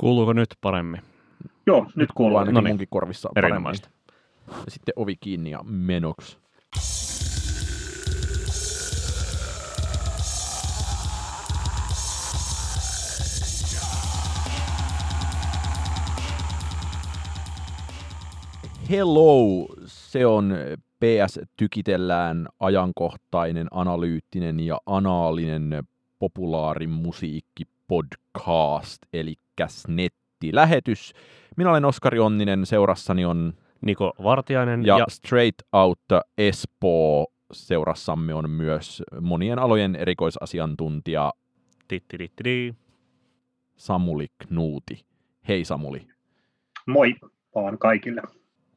Kuuluuko nyt paremmin? Joo, nyt, nyt kuuluu ainakin Noniin. munkin korvissa paremmin. Ja sitten ovi kiinni ja menoksi. Hello, se on PS Tykitellään ajankohtainen, analyyttinen ja anaalinen populaarimusiikki podcast, eli nettilähetys. Minä olen Oskari Onninen, seurassani on Niko Vartiainen ja, ja Straight Out Espoo. Seurassamme on myös monien alojen erikoisasiantuntija Tittirittiri. Samuli Knuuti. Hei Samuli. Moi vaan kaikille.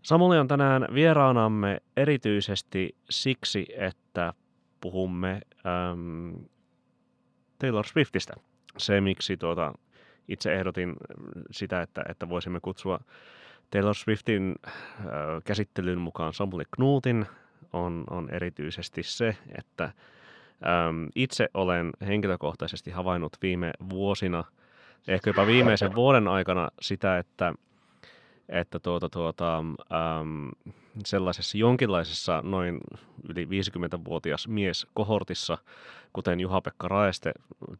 Samuli on tänään vieraanamme erityisesti siksi, että puhumme äm, Taylor Swiftistä. Se, miksi tuota, itse ehdotin sitä, että, että voisimme kutsua Taylor Swiftin äh, käsittelyn mukaan Samuli Knuutin, on, on erityisesti se, että äm, itse olen henkilökohtaisesti havainnut viime vuosina, ehkä jopa viimeisen vuoden aikana sitä, että että tuota, tuota, äm, sellaisessa jonkinlaisessa noin yli 50-vuotias mies kohortissa, kuten Juha-Pekka Raeste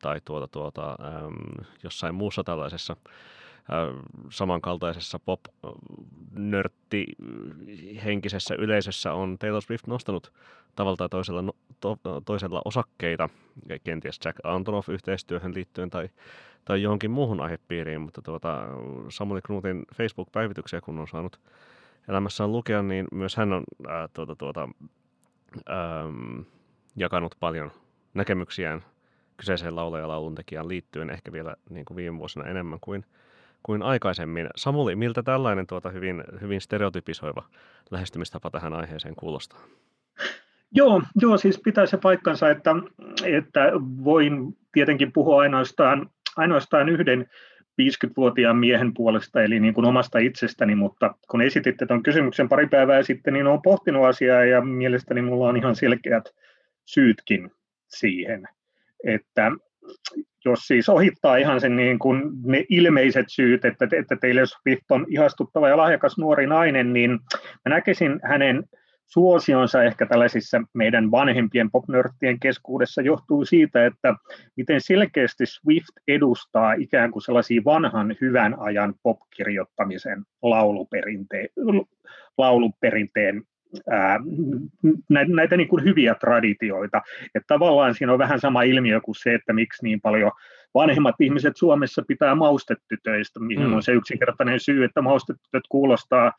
tai tuota, tuota, äm, jossain muussa tällaisessa samankaltaisessa pop-nörtti henkisessä yleisössä on Taylor Swift nostanut tavalla tai toisella, no, to, toisella osakkeita, kenties Jack Antonoff-yhteistyöhön liittyen tai, tai johonkin muuhun aihepiiriin, mutta tuota, Samuli Knutin Facebook-päivityksiä kun on saanut elämässään lukea, niin myös hän on ää, tuota, tuota, äm, jakanut paljon näkemyksiään kyseiseen laulaja lauluntekijään liittyen ehkä vielä niin kuin viime vuosina enemmän kuin – kuin aikaisemmin. Samuli, miltä tällainen tuota hyvin, hyvin stereotypisoiva lähestymistapa tähän aiheeseen kuulostaa? Joo, joo siis pitää se paikkansa, että, että voin tietenkin puhua ainoastaan, ainoastaan yhden 50-vuotiaan miehen puolesta, eli niin kuin omasta itsestäni, mutta kun esititte tuon kysymyksen pari päivää sitten, niin olen pohtinut asiaa ja mielestäni minulla on ihan selkeät syytkin siihen, että jos siis ohittaa ihan sen niin kuin ne ilmeiset syyt, että, että teille Swift on ihastuttava ja lahjakas nuori nainen, niin mä näkisin hänen suosionsa ehkä tällaisissa meidän vanhempien popnörttien keskuudessa johtuu siitä, että miten selkeästi Swift edustaa ikään kuin sellaisia vanhan hyvän ajan popkirjoittamisen lauluperinteen, lauluperinteen ää, näitä, näitä niin kuin hyviä traditioita. Että tavallaan siinä on vähän sama ilmiö kuin se, että miksi niin paljon vanhemmat ihmiset Suomessa pitää maustetytöistä, mihin mm. on se yksinkertainen syy, että maustetytöt kuulostaa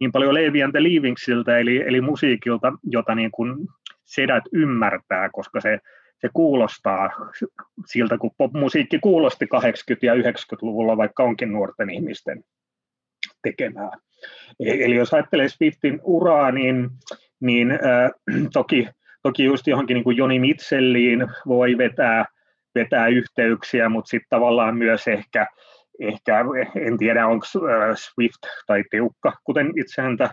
niin paljon Levi and the Leavingsiltä, eli, eli musiikilta, jota niin kuin sedät ymmärtää, koska se, se kuulostaa siltä, kun popmusiikki kuulosti 80- ja 90-luvulla, vaikka onkin nuorten ihmisten tekemää. E-, eli jos ajattelee Swiftin uraa, niin, niin äh, toki, toki just johonkin niin kuin Joni Mitselliin voi vetää, vetää yhteyksiä, mutta sitten tavallaan myös ehkä, ehkä, en tiedä onko Swift tai Tiukka, kuten itse häntä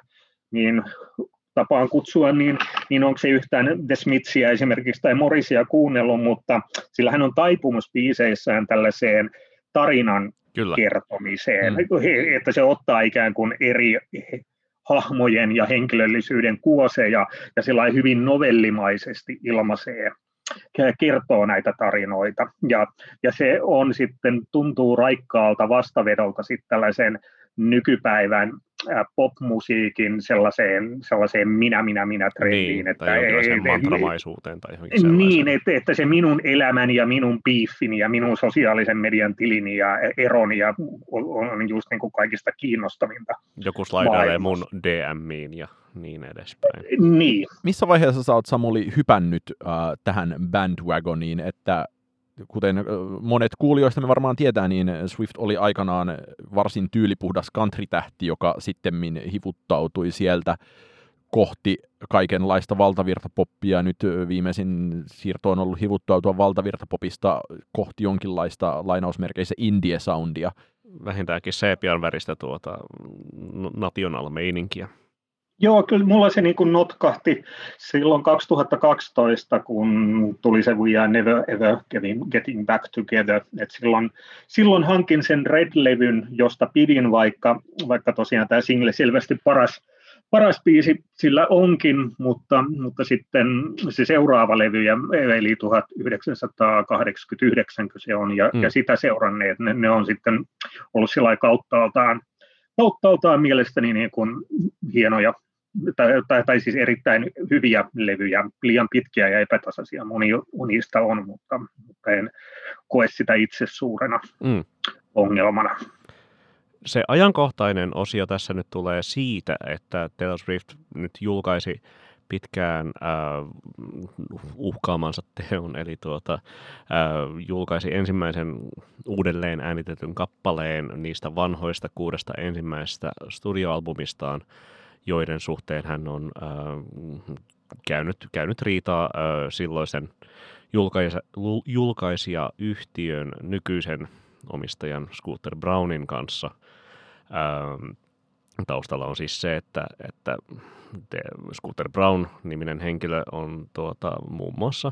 niin tapaan kutsua, niin, niin onko se yhtään The Smithsia esimerkiksi tai Morrisia kuunnellut, mutta sillä hän on taipumus biiseissään tällaiseen tarinan Kyllä. kertomiseen, mm. että se ottaa ikään kuin eri hahmojen ja henkilöllisyyden kuoseja ja sillä hyvin novellimaisesti ilmaisee kertoo näitä tarinoita. Ja, ja se on sitten, tuntuu raikkaalta vastavedolta sitten tällaisen nykypäivän popmusiikin sellaiseen, sellaiseen minä, minä, minä trendiin. Niin, että tai ei, mantramaisuuteen tai johonkin sellaiseen. Niin, että, että se minun elämäni ja minun piiffini ja minun sosiaalisen median tilini ja eroni ja on, on just niin kuin kaikista kiinnostavinta. Joku slaidailee mun DMiin ja niin edespäin. Niin. Missä vaiheessa sä oot Samuli hypännyt äh, tähän bandwagoniin, että kuten monet kuulijoista me varmaan tietää, niin Swift oli aikanaan varsin tyylipuhdas country-tähti, joka sitten hivuttautui sieltä kohti kaikenlaista valtavirtapoppia. Nyt viimeisin siirto on ollut hivuttautua valtavirtapopista kohti jonkinlaista lainausmerkeissä indie-soundia. Vähintäänkin seepian väristä tuota national-meininkiä. Joo, kyllä mulla se niin kuin notkahti silloin 2012, kun tuli se We Are Never Ever Getting Back Together. Et silloin, silloin hankin sen Red-levyn, josta pidin, vaikka, vaikka tosiaan tämä single selvästi paras, paras biisi sillä onkin, mutta, mutta sitten se seuraava levy, eli 1989 se on, ja, mm. ja sitä seuranneet, ne, ne on sitten ollut sillä kauttaaltaan kauttaaltaan mielestäni niin kuin hienoja tai, tai, tai siis erittäin hyviä levyjä, liian pitkiä ja epätasaisia moni, monista on, mutta, mutta en koe sitä itse suurena mm. ongelmana. Se ajankohtainen osio tässä nyt tulee siitä, että Taylor Swift nyt julkaisi pitkään äh, uhkaamansa teon, eli tuota, äh, julkaisi ensimmäisen uudelleen äänitetyn kappaleen niistä vanhoista kuudesta ensimmäisestä studioalbumistaan, joiden suhteen hän on äh, käynyt, käynyt riitaa äh, silloisen julkaisa, julkaisijayhtiön nykyisen omistajan Scooter Brownin kanssa. Ähm, taustalla on siis se, että, että Scooter Brown-niminen henkilö on tuota, muun muassa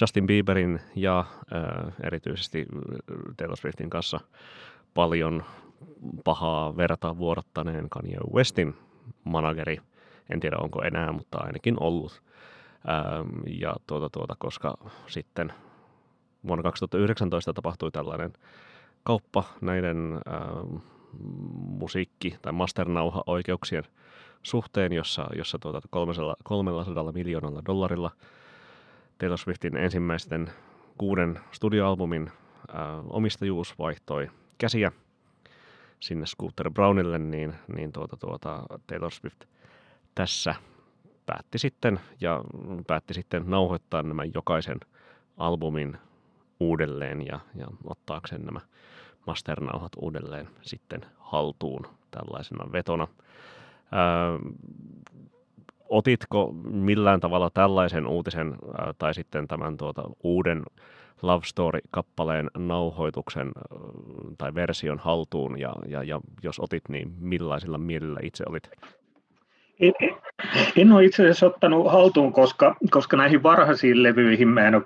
Justin Bieberin ja äh, erityisesti Taylor Swiftin kanssa paljon pahaa verta vuodattaneen Kanye Westin manageri. En tiedä onko enää, mutta ainakin ollut. Ja tuota, tuota, koska sitten vuonna 2019 tapahtui tällainen kauppa näiden musiikki- tai masternauha-oikeuksien suhteen, jossa, jossa tuota 300, 300 miljoonalla dollarilla Taylor Swiftin ensimmäisten kuuden studioalbumin äh, omistajuus vaihtoi käsiä – sinne Scooter Brownille, niin, niin tuota, tuota, Taylor Swift tässä päätti sitten ja päätti sitten nauhoittaa nämä jokaisen albumin uudelleen ja, ja ottaakseen nämä masternauhat uudelleen sitten haltuun tällaisena vetona. Ää, otitko millään tavalla tällaisen uutisen ää, tai sitten tämän tuota, uuden Love Story-kappaleen nauhoituksen tai version haltuun, ja, ja, ja jos otit, niin millaisilla mielillä itse olit? En, en ole itse asiassa ottanut haltuun, koska, koska näihin varhaisiin levyihin mä en ole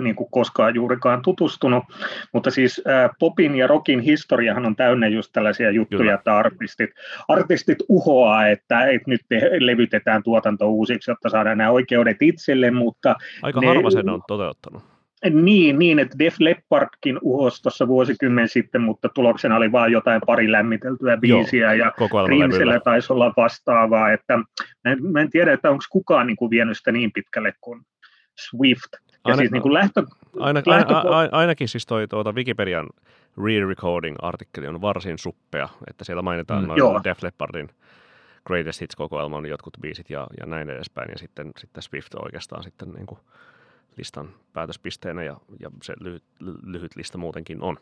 niin kuin koskaan juurikaan tutustunut, mutta siis ää, popin ja rockin historiahan on täynnä just tällaisia juttuja, Kyllä. että artistit, artistit uhoaa, että, että nyt te levytetään tuotanto uusiksi, jotta saadaan nämä oikeudet itselle, mutta... Aika ne, harva sen on toteuttanut. Niin, niin, että Def Leppardkin uhosi tuossa vuosikymmen sitten, mutta tuloksena oli vain jotain pari lämmiteltyä biisiä Joo, ja Rimsellä taisi olla vastaavaa. Että mä, en, mä en tiedä, että onko kukaan niin kuin vienyt sitä niin pitkälle kuin Swift. Ja Aina, siis niin kuin lähtö, aina, lähtö... aina, ainakin siis toi tuota Wikipedian re-recording-artikkeli on varsin suppea, että siellä mainitaan mm, noin Def Leppardin Greatest Hits-kokoelman jotkut biisit ja, ja näin edespäin, ja sitten, sitten Swift oikeastaan sitten niin kuin listan päätöspisteenä ja, ja se lyhyt, lyhyt lista muutenkin on.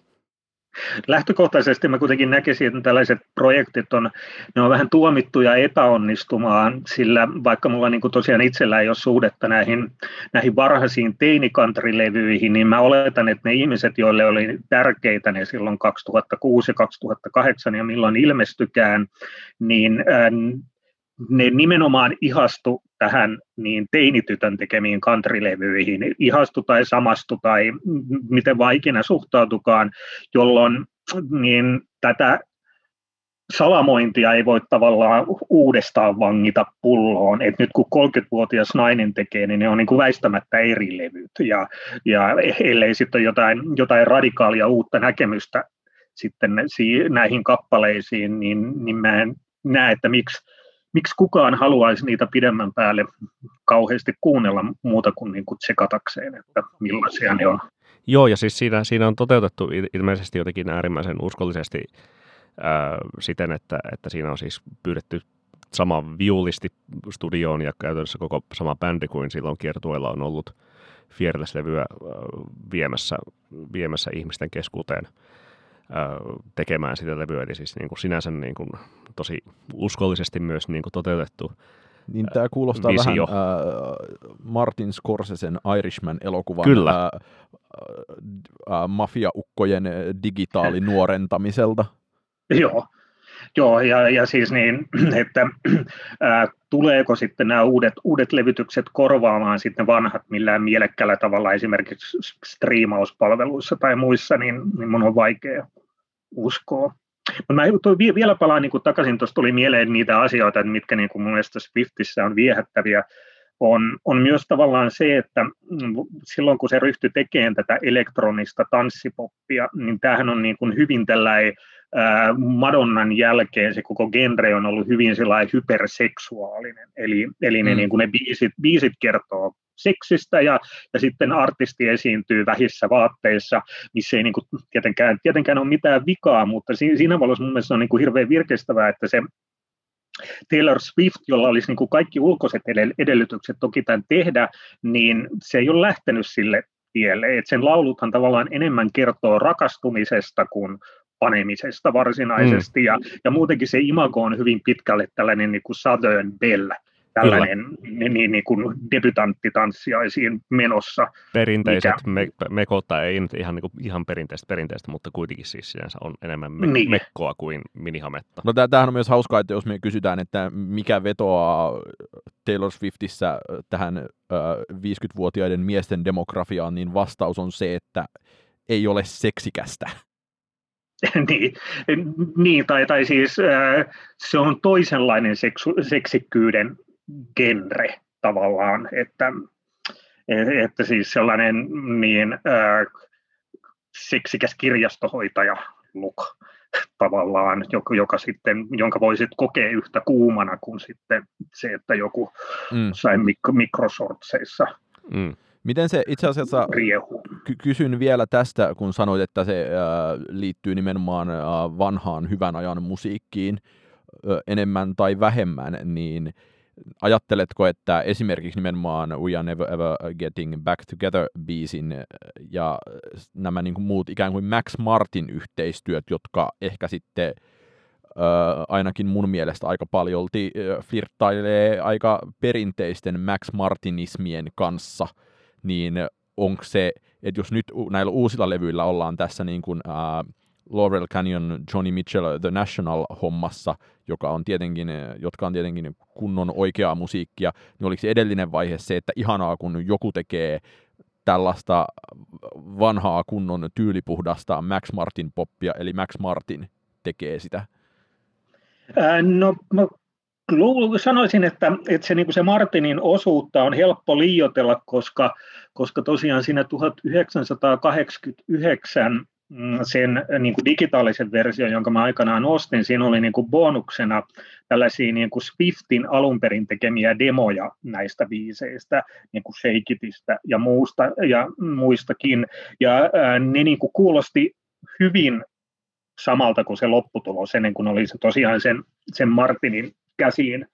Lähtökohtaisesti mä kuitenkin näkisin, että tällaiset projektit on, ne on vähän tuomittuja epäonnistumaan, sillä vaikka mulla niin kuin tosiaan itsellä ei ole suhdetta näihin, näihin varhaisiin teinikantrilevyihin, niin mä oletan, että ne ihmiset, joille oli tärkeitä ne silloin 2006 ja 2008 ja milloin ilmestykään, niin ne nimenomaan ihastu tähän niin teinitytön tekemiin kantrilevyihin, ihastu tai samastu tai miten vaan ikinä suhtautukaan, jolloin niin tätä salamointia ei voi tavallaan uudestaan vangita pulloon. Et nyt kun 30-vuotias nainen tekee, niin ne on niin kuin väistämättä eri levyt. Ja, ja ellei sitten jotain, jotain radikaalia uutta näkemystä sitten näihin kappaleisiin, niin, niin mä en näe, että miksi miksi kukaan haluaisi niitä pidemmän päälle kauheasti kuunnella muuta kuin, niin kuin tsekatakseen, että millaisia ne on. Joo, ja siis siinä, siinä on toteutettu ilmeisesti jotenkin äärimmäisen uskollisesti ää, siten, että, että siinä on siis pyydetty sama viulisti studioon ja käytännössä koko sama bändi kuin silloin kiertueella on ollut Fearless-levyä viemässä, viemässä ihmisten keskuuteen tekemään sitä levyä, eli siis niin kuin sinänsä niin kuin tosi uskollisesti myös niin kuin toteutettu niin tämä kuulostaa visio. vähän äh, Martin Scorsesen Irishman-elokuvan Kyllä. Äh, äh, mafiaukkojen digitaalinuorentamiselta. Joo, Joo, ja, ja siis niin, että ää, tuleeko sitten nämä uudet, uudet levytykset korvaamaan sitten vanhat millään mielekkäällä tavalla esimerkiksi striimauspalveluissa tai muissa, niin, niin mun on vaikea uskoa. Mutta mä toi, vielä palaan niin takaisin, tuossa tuli mieleen niitä asioita, että mitkä niin kuin mun mielestä Swiftissä on viehättäviä, on, on myös tavallaan se, että silloin kun se ryhtyi tekemään tätä elektronista tanssipoppia, niin tämähän on niin kuin hyvin tällainen Madonnan jälkeen se koko genre on ollut hyvin hyperseksuaalinen, eli, eli ne, mm. niin kuin ne biisit, biisit kertoo seksistä ja, ja sitten artisti esiintyy vähissä vaatteissa, missä ei niin kuin tietenkään, tietenkään ole mitään vikaa, mutta siinä, siinä valossa mun mielestä on niin kuin hirveän virkistävää, että se Taylor Swift, jolla olisi niin kuin kaikki ulkoiset edellytykset toki tämän tehdä, niin se ei ole lähtenyt sille tielle. Et sen lauluthan tavallaan enemmän kertoo rakastumisesta kuin panemisesta varsinaisesti, mm. ja, ja muutenkin se imago on hyvin pitkälle tällainen niin kuin Southern Belle, tällainen niin, niin, niin kuin debutanttitanssiaisiin menossa. Perinteiset me, mekota ei nyt ihan, niin kuin, ihan perinteistä, perinteistä, mutta kuitenkin siis sinänsä on enemmän me, niin. mekkoa kuin minihametta. No tämähän on myös hauskaa, että jos me kysytään, että mikä vetoaa Taylor Swiftissä tähän äh, 50-vuotiaiden miesten demografiaan, niin vastaus on se, että ei ole seksikästä. niin, niin tai, tai siis äh, se on toisenlainen seksu, seksikkyyden genre tavallaan, että, että siis sellainen niin äh, seksikäs kirjastohoitaja look tavallaan, joka, joka sitten, jonka voisit kokea yhtä kuumana kuin sitten se, että joku mm. sai mik- mikrosortseissa. Mm. Miten se itse asiassa, ky- kysyn vielä tästä, kun sanoit, että se äh, liittyy nimenomaan äh, vanhaan hyvän ajan musiikkiin äh, enemmän tai vähemmän, niin ajatteletko, että esimerkiksi nimenomaan We Are Never Ever Getting Back Together biisin ja nämä niin kuin muut ikään kuin Max Martin yhteistyöt, jotka ehkä sitten äh, ainakin mun mielestä aika paljolti äh, flirttailee aika perinteisten Max Martinismien kanssa – niin onko se, että jos nyt näillä uusilla levyillä ollaan tässä niin kuin, ää, Laurel Canyon, Johnny Mitchell, The National-hommassa, joka on tietenkin, jotka on tietenkin kunnon oikeaa musiikkia, niin oliko se edellinen vaihe se, että ihanaa kun joku tekee tällaista vanhaa kunnon tyylipuhdasta Max Martin poppia, eli Max Martin tekee sitä? No, mä sanoisin, että, että se, niin se Martinin osuutta on helppo liioitella, koska, koska tosiaan siinä 1989 mm, sen niin kuin digitaalisen version, jonka mä aikanaan ostin, siinä oli niin kuin bonuksena tällaisia niin kuin Swiftin alun perin tekemiä demoja näistä biiseistä, niin kuin Shake Itistä ja, muusta, ja muistakin. Ja ää, ne niin kuin kuulosti hyvin samalta kuin se lopputulos, ennen kuin oli se tosiaan sen, sen Martinin käsiin,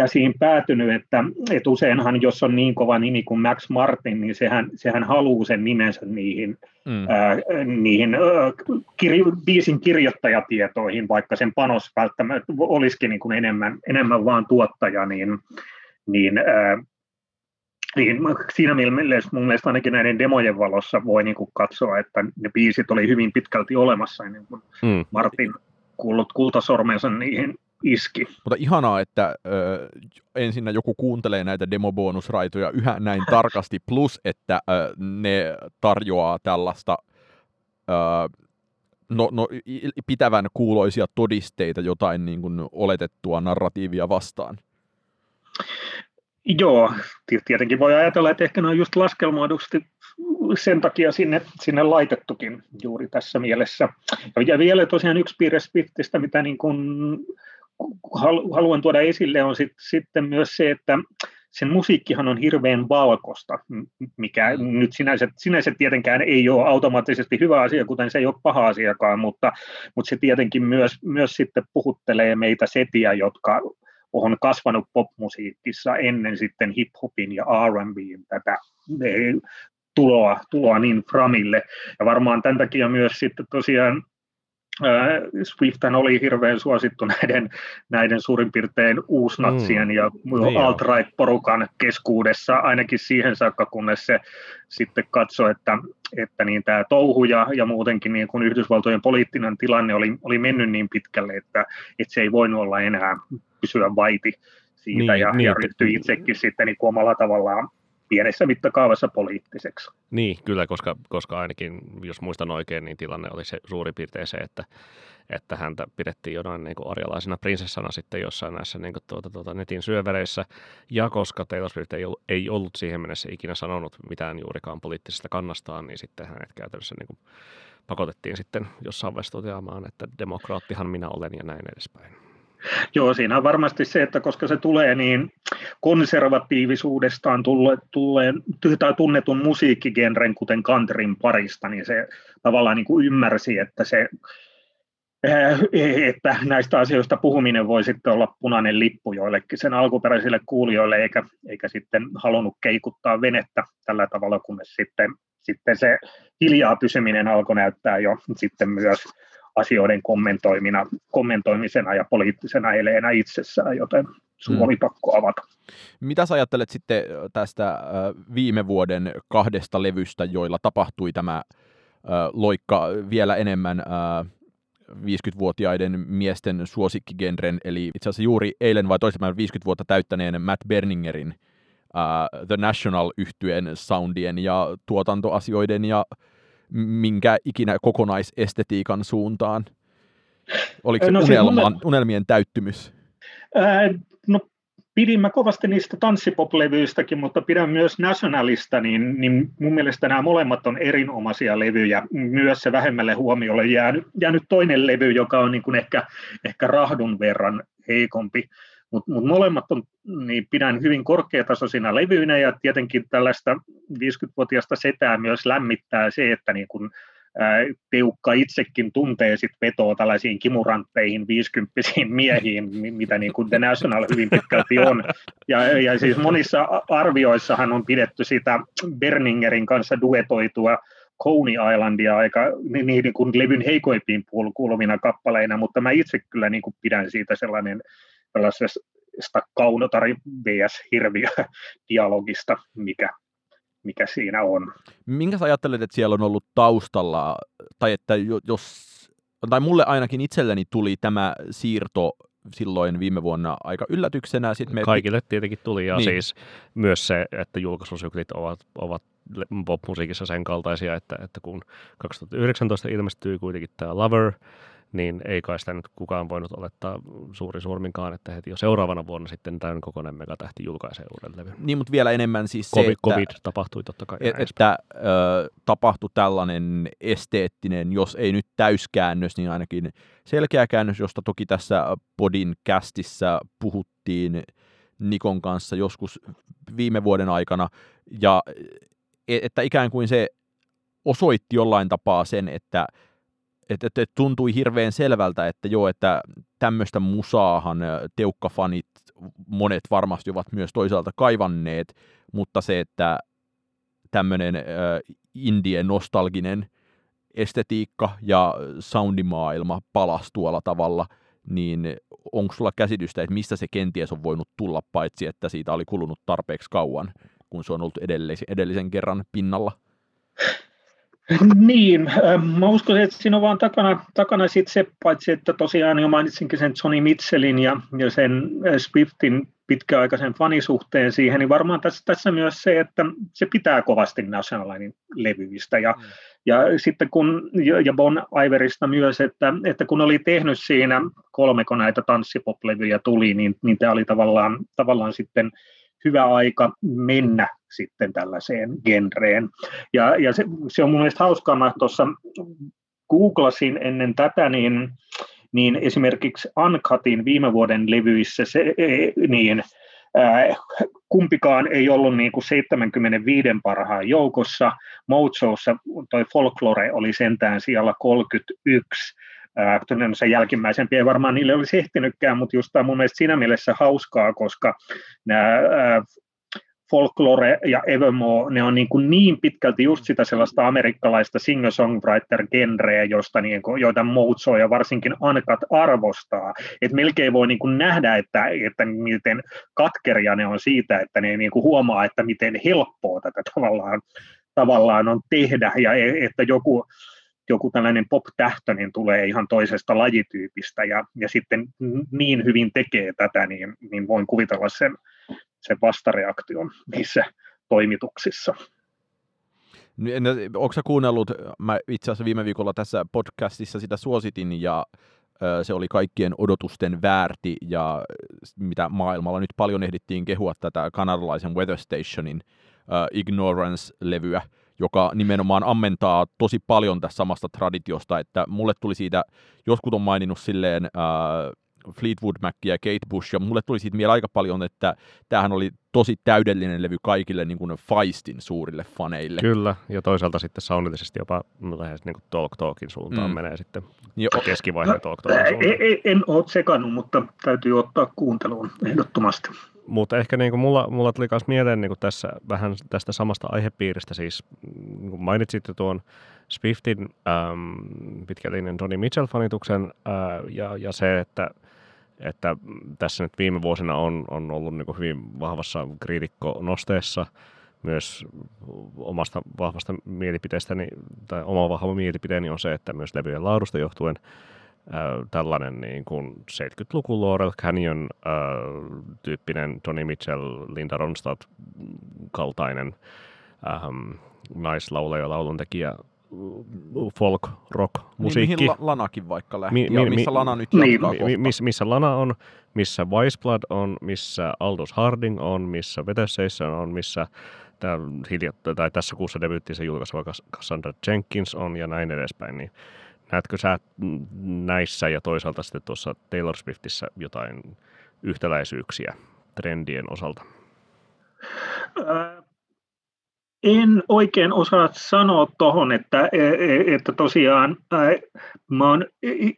käsiin päätynyt, että, että useinhan jos on niin kova nimi kuin Max Martin, niin sehän, sehän haluaa sen nimensä niihin, mm. ää, niihin ää, kir, biisin kirjoittajatietoihin, vaikka sen panos välttämättä olisikin niin kuin enemmän, enemmän vaan tuottaja, niin, niin ää, niin siinä mielessä mun mielestä ainakin näiden demojen valossa voi niin kuin katsoa, että ne biisit oli hyvin pitkälti olemassa ennen kuin mm. Martin kuullut kultasormensa niihin iski. Mutta ihanaa, että ö, ensinnä joku kuuntelee näitä demobonusraitoja yhä näin tarkasti, plus että ö, ne tarjoaa tällaista ö, no, no, pitävän kuuloisia todisteita jotain niin kuin oletettua narratiivia vastaan. Joo, tietenkin voi ajatella, että ehkä ne on just laskelmoidusti sen takia sinne, sinne laitettukin juuri tässä mielessä. Ja vielä tosiaan yksi piirre Swiftistä, mitä niin kuin haluan tuoda esille on sit, sitten myös se, että sen musiikkihan on hirveän valkosta, mikä mm. nyt sinänsä, sinänsä tietenkään ei ole automaattisesti hyvä asia, kuten se ei ole paha asiakaan, mutta, mutta se tietenkin myös, myös sitten puhuttelee meitä setiä, jotka on kasvanut popmusiikissa ennen sitten hip-hopin ja R&Bin tätä tuloa, tuloa niin framille. Ja varmaan tämän takia myös sitten tosiaan Swift oli hirveän suosittu näiden, näiden suurin piirtein uusnatsien mm. ja niin alt-right-porukan keskuudessa, ainakin siihen saakka, kunnes se sitten katsoi, että, että niin tämä touhu ja, ja muutenkin niin kuin Yhdysvaltojen poliittinen tilanne oli, oli mennyt niin pitkälle, että, että se ei voinut olla enää pysyä vaiti siitä niin, ja, niin, ja ryhtyi itsekin sitten niin omalla tavallaan pienessä mittakaavassa poliittiseksi. Niin, kyllä, koska, koska ainakin, jos muistan oikein, niin tilanne oli se suurin piirtein se, että, että häntä pidettiin jonain niin arjalaisena prinsessana sitten jossain näissä niin kuin, tuota, tuota, netin syövereissä, ja koska Taylor Swift ei ollut, ei ollut siihen mennessä ikinä sanonut mitään juurikaan poliittisesta kannastaan, niin sitten hänet käytännössä niin kuin, pakotettiin sitten jossain vaiheessa toteamaan, että demokraattihan minä olen ja näin edespäin. Joo, siinä on varmasti se, että koska se tulee niin konservatiivisuudestaan tulle, tulee, tai tunnetun musiikkigenren, kuten countryn parista, niin se tavallaan niin kuin ymmärsi, että se eh, että näistä asioista puhuminen voi sitten olla punainen lippu joillekin sen alkuperäisille kuulijoille, eikä, eikä sitten halunnut keikuttaa venettä tällä tavalla, kunnes sitten, sitten se hiljaa pysyminen alkoi näyttää jo sitten myös asioiden kommentoimina, kommentoimisena ja poliittisena eleenä itsessään, joten sun hmm. oli pakko avata. Mitä sä ajattelet sitten tästä viime vuoden kahdesta levystä, joilla tapahtui tämä loikka vielä enemmän 50-vuotiaiden miesten suosikkigenren, eli itse asiassa juuri eilen vai toisemmin 50 vuotta täyttäneen Matt Berningerin uh, The national yhtyeen soundien ja tuotantoasioiden ja minkä ikinä kokonaisestetiikan suuntaan? Oliko se no, unelman, mulle... unelmien täyttymys? Ää, no pidin mä kovasti niistä tanssipop-levyistäkin, mutta pidän myös Nationalista, niin, niin mun mielestä nämä molemmat on erinomaisia levyjä. Myös se vähemmälle huomiolle jäänyt, jäänyt toinen levy, joka on niin kuin ehkä, ehkä rahdun verran heikompi. Mutta mut molemmat on, niin pidän hyvin korkeatasoisina levyinä ja tietenkin tällaista 50-vuotiaasta setää myös lämmittää se, että niin kun, ää, itsekin tuntee sit vetoa tällaisiin kimurantteihin 50 miehiin, mitä niin kuin The National hyvin pitkälti on. Ja, ja siis monissa arvioissahan on pidetty sitä Berningerin kanssa duetoitua Coney Islandia aika niin, niin kuin levyn heikoimpiin kuuluvina kappaleina, mutta mä itse kyllä niin kuin pidän siitä sellainen tällaisesta kaunotari vs. hirviö dialogista, mikä, mikä siinä on. Minkä sä ajattelet, että siellä on ollut taustalla, tai että jos, tai mulle ainakin itselleni tuli tämä siirto silloin viime vuonna aika yllätyksenä. Sitten me... Kaikille tietenkin tuli, ja niin. siis myös se, että julkaisusyklit ovat, ovat pop-musiikissa sen kaltaisia, että, että kun 2019 ilmestyy kuitenkin tämä Lover, niin ei kai sitä nyt kukaan voinut olettaa suuri surminkaan, että heti jo seuraavana vuonna sitten tämän kokoinen megatähti julkaisee uuden levyn. Niin, mutta vielä enemmän siis COVID, se, että, COVID tapahtui totta kai. Et, että ö, tapahtui tällainen esteettinen, jos ei nyt täyskäännös, niin ainakin selkeä käännös, josta toki tässä Podin kästissä puhuttiin Nikon kanssa joskus viime vuoden aikana, ja e, että ikään kuin se osoitti jollain tapaa sen, että et, et, et tuntui hirveän selvältä, että joo, että tämmöistä musaahan teukkafanit monet varmasti ovat myös toisaalta kaivanneet, mutta se, että tämmöinen äh, indien nostalginen estetiikka ja soundimaailma palasi tuolla tavalla, niin onko sulla käsitystä, että mistä se kenties on voinut tulla, paitsi että siitä oli kulunut tarpeeksi kauan, kun se on ollut edellisen, edellisen kerran pinnalla? Niin, ähm, mä uskon, että siinä on vaan takana, takana sit se, paitsi että tosiaan jo mainitsinkin sen Johnny Mitchellin ja, ja sen äh, Swiftin pitkäaikaisen fanisuhteen siihen, niin varmaan tässä, tässä myös se, että se pitää kovasti Nationalin levyistä. Ja, mm. ja sitten kun, ja Bon Iverista myös, että, että kun oli tehnyt siinä kolmeko näitä tanssipop-levyjä tuli, niin, niin tämä oli tavallaan, tavallaan sitten hyvä aika mennä sitten tällaiseen genreen. Ja, ja se, se on mun mielestä hauskaa, mä tuossa googlasin ennen tätä, niin, niin esimerkiksi Uncutin viime vuoden levyissä se, e, niin, kumpikaan ei ollut niin kuin 75 parhaan joukossa. Mojossa toi Folklore oli sentään siellä 31, sen jälkimmäisempi ei varmaan niille olisi ehtinytkään, mutta just tämä on mun mielestä siinä mielessä hauskaa, koska nämä Folklore ja Evermore, ne on niin, kuin niin pitkälti just sitä sellaista amerikkalaista singer-songwriter-genreä, josta niin kuin, joita Moutso ja varsinkin Ankat arvostaa. Et melkein voi niin kuin nähdä, että, että miten katkeria ne on siitä, että ne niin kuin huomaa, että miten helppoa tätä tavallaan, tavallaan on tehdä, ja e, että joku, joku tällainen pop-tähtö niin tulee ihan toisesta lajityypistä ja, ja sitten niin hyvin tekee tätä, niin, niin voin kuvitella sen, sen vastareaktion niissä toimituksissa. Onko sä kuunnellut, mä itse asiassa viime viikolla tässä podcastissa sitä suositin ja se oli kaikkien odotusten väärti ja mitä maailmalla nyt paljon ehdittiin kehua tätä kanadalaisen Weather Stationin uh, Ignorance-levyä, joka nimenomaan ammentaa tosi paljon tässä samasta traditiosta, että mulle tuli siitä, joskus on maininnut silleen Fleetwood Mac ja Kate Bush, ja mulle tuli siitä vielä aika paljon, että tämähän oli tosi täydellinen levy kaikille niin kuin Feistin suurille faneille. Kyllä, ja toisaalta sitten soundillisesti jopa lähes niin kuin Talk Talkin suuntaan mm. menee sitten jo. keskivaiheen Talk Talkin suuntaan. En, en ole tsekannut, mutta täytyy ottaa kuunteluun ehdottomasti. Mutta ehkä niin kuin mulla, mulla tuli myös mieleen niin kuin tässä vähän tästä samasta aihepiiristä, siis niin kuin mainitsitte tuon Swiftin ähm, pitkälinen Donny Mitchell-fanituksen äh, ja, ja se, että että tässä nyt viime vuosina on, on ollut niin hyvin vahvassa kriitikko-nosteessa myös omasta vahvasta mielipiteestäni, tai oma vahva mielipiteeni on se, että myös levyjen laadusta johtuen äh, tällainen niin kuin 70-luvun Laurel Canyon äh, tyyppinen Tony Mitchell, Linda Ronstadt kaltainen ähm, ja lauluntekijä folk, rock, musiikki. Niin, mihin Lanakin vaikka lähti, mi, mi, ja missä Lana nyt niin, jatkaa mi, miss, Missä Lana on, missä Weisblad on, missä Aldous Harding on, missä Veteseisson on, missä tää, tai tässä kuussa se julkaiseva Cassandra Jenkins on ja näin edespäin, niin näetkö sä näissä ja toisaalta sitten tuossa Taylor Swiftissä jotain yhtäläisyyksiä trendien osalta? Äh, en oikein osaa sanoa tuohon, että, e, e, että tosiaan mä oon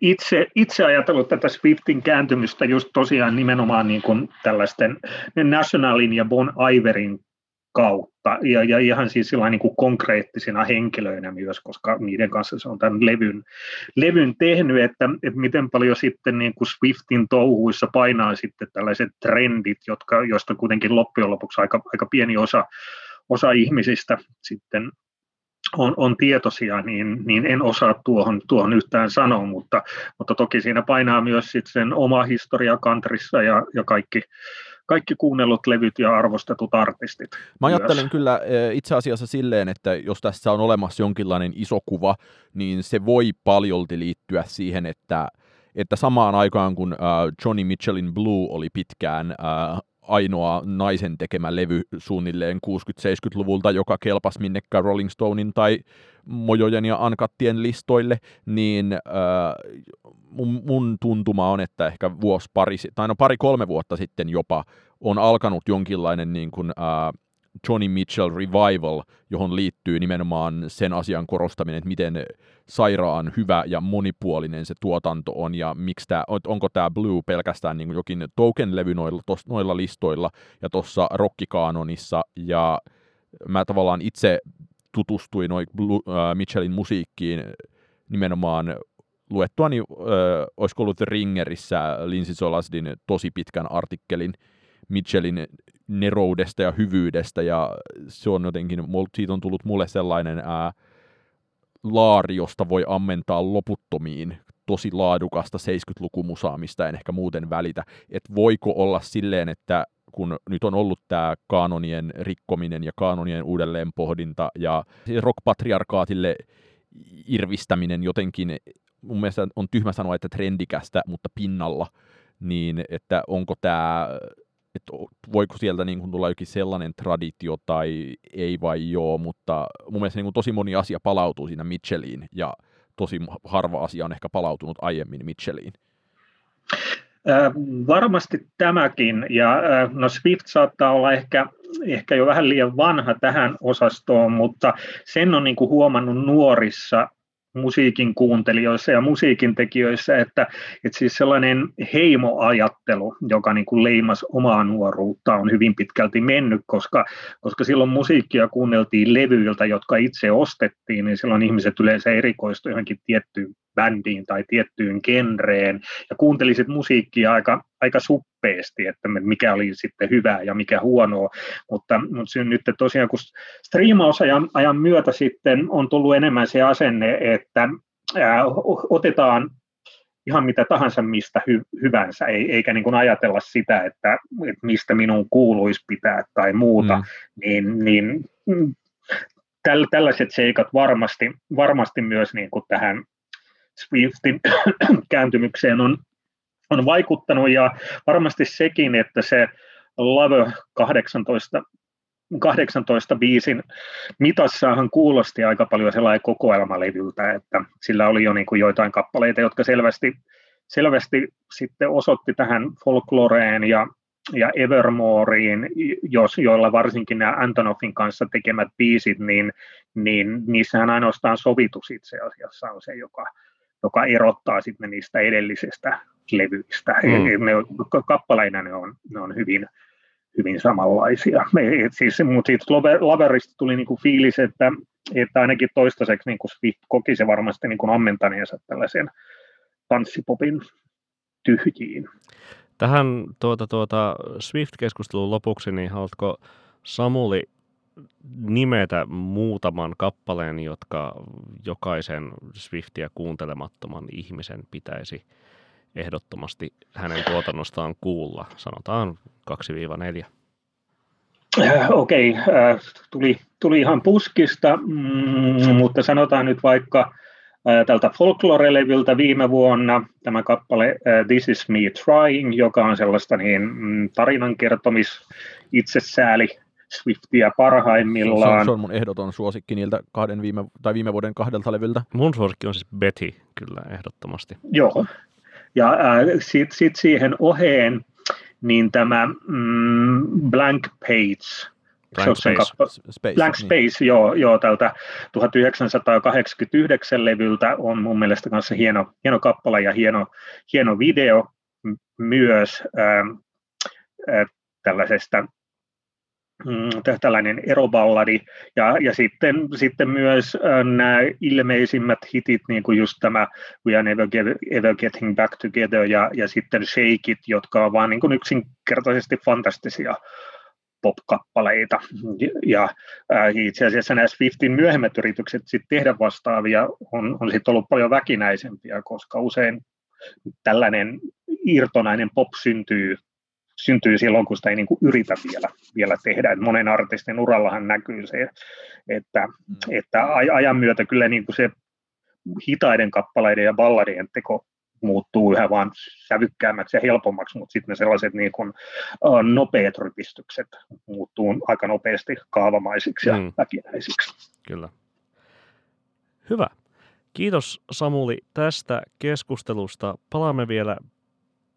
itse, itse ajatellut tätä Swiftin kääntymystä just tosiaan nimenomaan niin kuin tällaisten Nationalin ja Bon Iverin kautta. Ja, ja ihan siis niin kuin konkreettisina henkilöinä myös, koska niiden kanssa se on tämän levyn, levyn tehnyt, että, että miten paljon sitten niin kuin Swiftin touhuissa painaa sitten tällaiset trendit, jotka, joista kuitenkin loppujen lopuksi aika, aika pieni osa osa ihmisistä sitten on, on tietoisia, niin, niin en osaa tuohon, tuohon yhtään sanoa, mutta, mutta toki siinä painaa myös sit sen oma historia kantrissa ja, ja kaikki, kaikki kuunnellut levyt ja arvostetut artistit. Mä ajattelen myös. kyllä e, itse asiassa silleen, että jos tässä on olemassa jonkinlainen iso kuva, niin se voi paljolti liittyä siihen, että että samaan aikaan kun Johnny Mitchellin Blue oli pitkään ainoa naisen tekemä levy suunnilleen 60-70-luvulta, joka kelpasi minnekään Rolling Stonein tai Mojojen ja Ankattien listoille, niin äh, mun, mun tuntuma on, että ehkä vuosi pari, tai no pari-kolme vuotta sitten jopa on alkanut jonkinlainen niin kuin, äh, Johnny Mitchell Revival, johon liittyy nimenomaan sen asian korostaminen, että miten sairaan hyvä ja monipuolinen se tuotanto on, ja miksi tää, onko tämä Blue pelkästään niin jokin token-levy noilla, tos, noilla listoilla ja tuossa rockikaanonissa, ja mä tavallaan itse tutustuin noin äh, Mitchellin musiikkiin nimenomaan luettuani, äh, olisiko ollut Ringerissä Lindsay Solasdin tosi pitkän artikkelin Mitchellin neroudesta ja hyvyydestä, ja se on jotenkin, siitä on tullut mulle sellainen ää, laari, josta voi ammentaa loputtomiin tosi laadukasta 70-lukumusaa, mistä en ehkä muuten välitä. Että voiko olla silleen, että kun nyt on ollut tämä kaanonien rikkominen ja kaanonien uudelleenpohdinta ja rockpatriarkaatille irvistäminen jotenkin, mun mielestä on tyhmä sanoa, että trendikästä, mutta pinnalla, niin että onko tämä että voiko sieltä niin kuin tulla jokin sellainen traditio tai ei vai joo, mutta mun mielestä niin kuin tosi moni asia palautuu siinä Mitchelliin ja tosi harva asia on ehkä palautunut aiemmin Mitchelliin. Varmasti tämäkin, ja no Swift saattaa olla ehkä, ehkä jo vähän liian vanha tähän osastoon, mutta sen on niin kuin huomannut nuorissa musiikin kuuntelijoissa ja musiikin tekijöissä, että, että siis sellainen heimoajattelu, joka niin kuin leimas omaa nuoruutta, on hyvin pitkälti mennyt, koska, koska silloin musiikkia kuunneltiin levyiltä, jotka itse ostettiin, niin silloin ihmiset yleensä erikoistuivat johonkin tiettyyn bändiin tai tiettyyn genreen ja kuuntelisit musiikkia aika, aika suppeesti, että mikä oli sitten hyvää ja mikä huonoa, mutta, mutta se nyt tosiaan kun striimausajan ajan myötä sitten on tullut enemmän se asenne, että ää, otetaan ihan mitä tahansa mistä hy- hyvänsä, ei, eikä niin kuin ajatella sitä, että, että mistä minun kuuluisi pitää tai muuta, mm. niin, niin mm, täl, tällaiset seikat varmasti, varmasti myös niin kuin tähän Swiftin kääntymykseen on, on vaikuttanut ja varmasti sekin, että se Love 18 18 biisin mitassahan kuulosti aika paljon sellainen kokoelmalevyltä, että sillä oli jo niin kuin joitain kappaleita, jotka selvästi, selvästi sitten osoitti tähän folkloreen ja, ja Evermoreen, jos, joilla varsinkin nämä Antonoffin kanssa tekemät biisit, niin, niin niissähän ainoastaan sovitus itse asiassa on se, joka, joka erottaa sitten niistä edellisistä levyistä. Mm. Ne, kappaleina ne on, ne on hyvin, hyvin samanlaisia. Et siis, mutta siitä Laverista tuli niinku fiilis, että, että ainakin toistaiseksi niinku Swift koki se varmasti niinku ammentaneensa tällaisen tanssipopin tyhjiin. Tähän tuota, tuota Swift-keskustelun lopuksi, niin haluatko Samuli nimetä muutaman kappaleen, jotka jokaisen Swiftia kuuntelemattoman ihmisen pitäisi ehdottomasti hänen tuotannostaan kuulla, sanotaan 2-4. Äh, okei, okay, äh, tuli, tuli ihan puskista, mm, mutta sanotaan nyt vaikka äh, tältä folklore-levyltä viime vuonna tämä kappale This is me trying, joka on sellaista niin, mm, tarinankertomis, itsesääli, Swiftia parhaimmillaan. Se on, se on mun ehdoton suosikki niiltä kahden viime, tai viime vuoden kahdelta levyltä. Mun suosikki on siis Betty, kyllä ehdottomasti. Joo, ja äh, sitten sit siihen oheen niin tämä mm, Blank Page, Blank Space. Kappa- Space, Blank niin. Space, joo, joo, tältä 1989 levyltä on mun mielestä kanssa hieno, hieno kappale ja hieno, hieno video myös äh, äh, tällaisesta tällainen eroballadi, ja, ja sitten, sitten myös äh, nämä ilmeisimmät hitit, niin kuin just tämä We Are Never, get, ever Getting Back Together, ja, ja sitten Shake It, jotka on vaan niin kuin yksinkertaisesti fantastisia pop-kappaleita. Ja äh, itse asiassa nämä Swiftin myöhemmät yritykset sit tehdä vastaavia on, on sit ollut paljon väkinäisempiä, koska usein tällainen irtonainen pop syntyy syntyy silloin, kun sitä ei niin kuin yritä vielä, vielä tehdä. Et monen artistin urallahan näkyy se, että, mm. että ajan myötä kyllä niin kuin se hitaiden kappaleiden ja balladien teko muuttuu yhä vaan sävykkäämmäksi ja helpommaksi, mutta sitten ne sellaiset niin kuin, nopeat rypistykset muuttuu aika nopeasti kaavamaisiksi ja mm. väkinäisiksi. Kyllä. Hyvä. Kiitos Samuli tästä keskustelusta. Palaamme vielä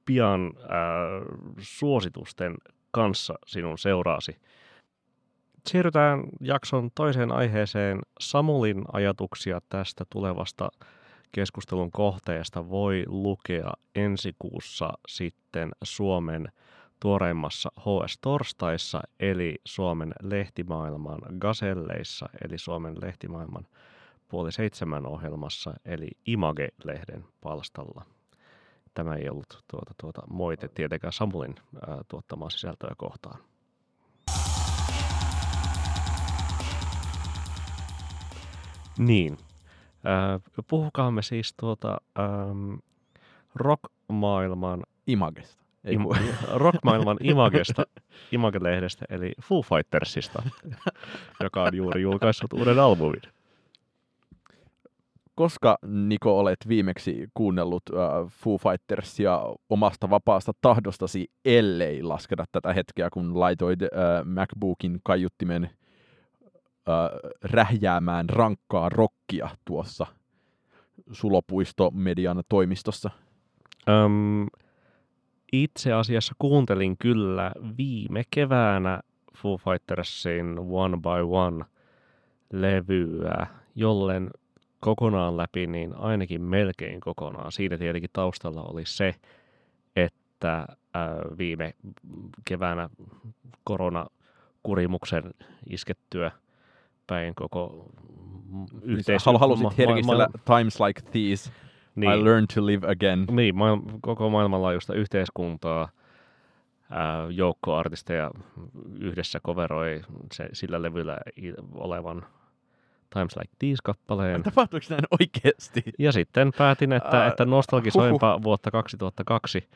pian äh, suositusten kanssa sinun seuraasi. Siirrytään jakson toiseen aiheeseen. Samulin ajatuksia tästä tulevasta keskustelun kohteesta voi lukea ensi kuussa sitten Suomen tuoreimmassa HS-torstaissa, eli Suomen lehtimaailman gaselleissa, eli Suomen lehtimaailman puoli seitsemän ohjelmassa, eli Image-lehden palstalla tämä ei ollut tuota, tuota, moite tietenkään Samulin ää, tuottamaa sisältöä kohtaan. Niin. Äh, puhukaamme siis tuota, ähm, rockmaailman... Imagesta. Ei Im- rockmaailman Imagesta, Image-lehdestä, eli Foo Fightersista, joka on juuri julkaissut uuden albumin koska Niko olet viimeksi kuunnellut uh, Foo Fightersia omasta vapaasta tahdostasi, ellei lasketa tätä hetkeä, kun laitoit uh, MacBookin kaiuttimen uh, rähjäämään rankkaa rokkia tuossa Sulopuisto-median toimistossa? Um, itse asiassa kuuntelin kyllä viime keväänä Foo Fightersin One by One levyä, jollen kokonaan läpi, niin ainakin melkein kokonaan. Siinä tietenkin taustalla oli se, että viime keväänä koronakurimuksen iskettyä päin koko yhteisö... Niin, halusit ma- herkistellä ma- times like these, niin, I learned to live again. Niin, ma- koko maailmanlaajuista yhteiskuntaa, ää, joukkoartisteja yhdessä coveroi se, sillä levyllä olevan Times Like These-kappaleen. Tapahtuiko näin oikeasti? Ja sitten päätin, että, että nostalgisoinpa vuotta 2002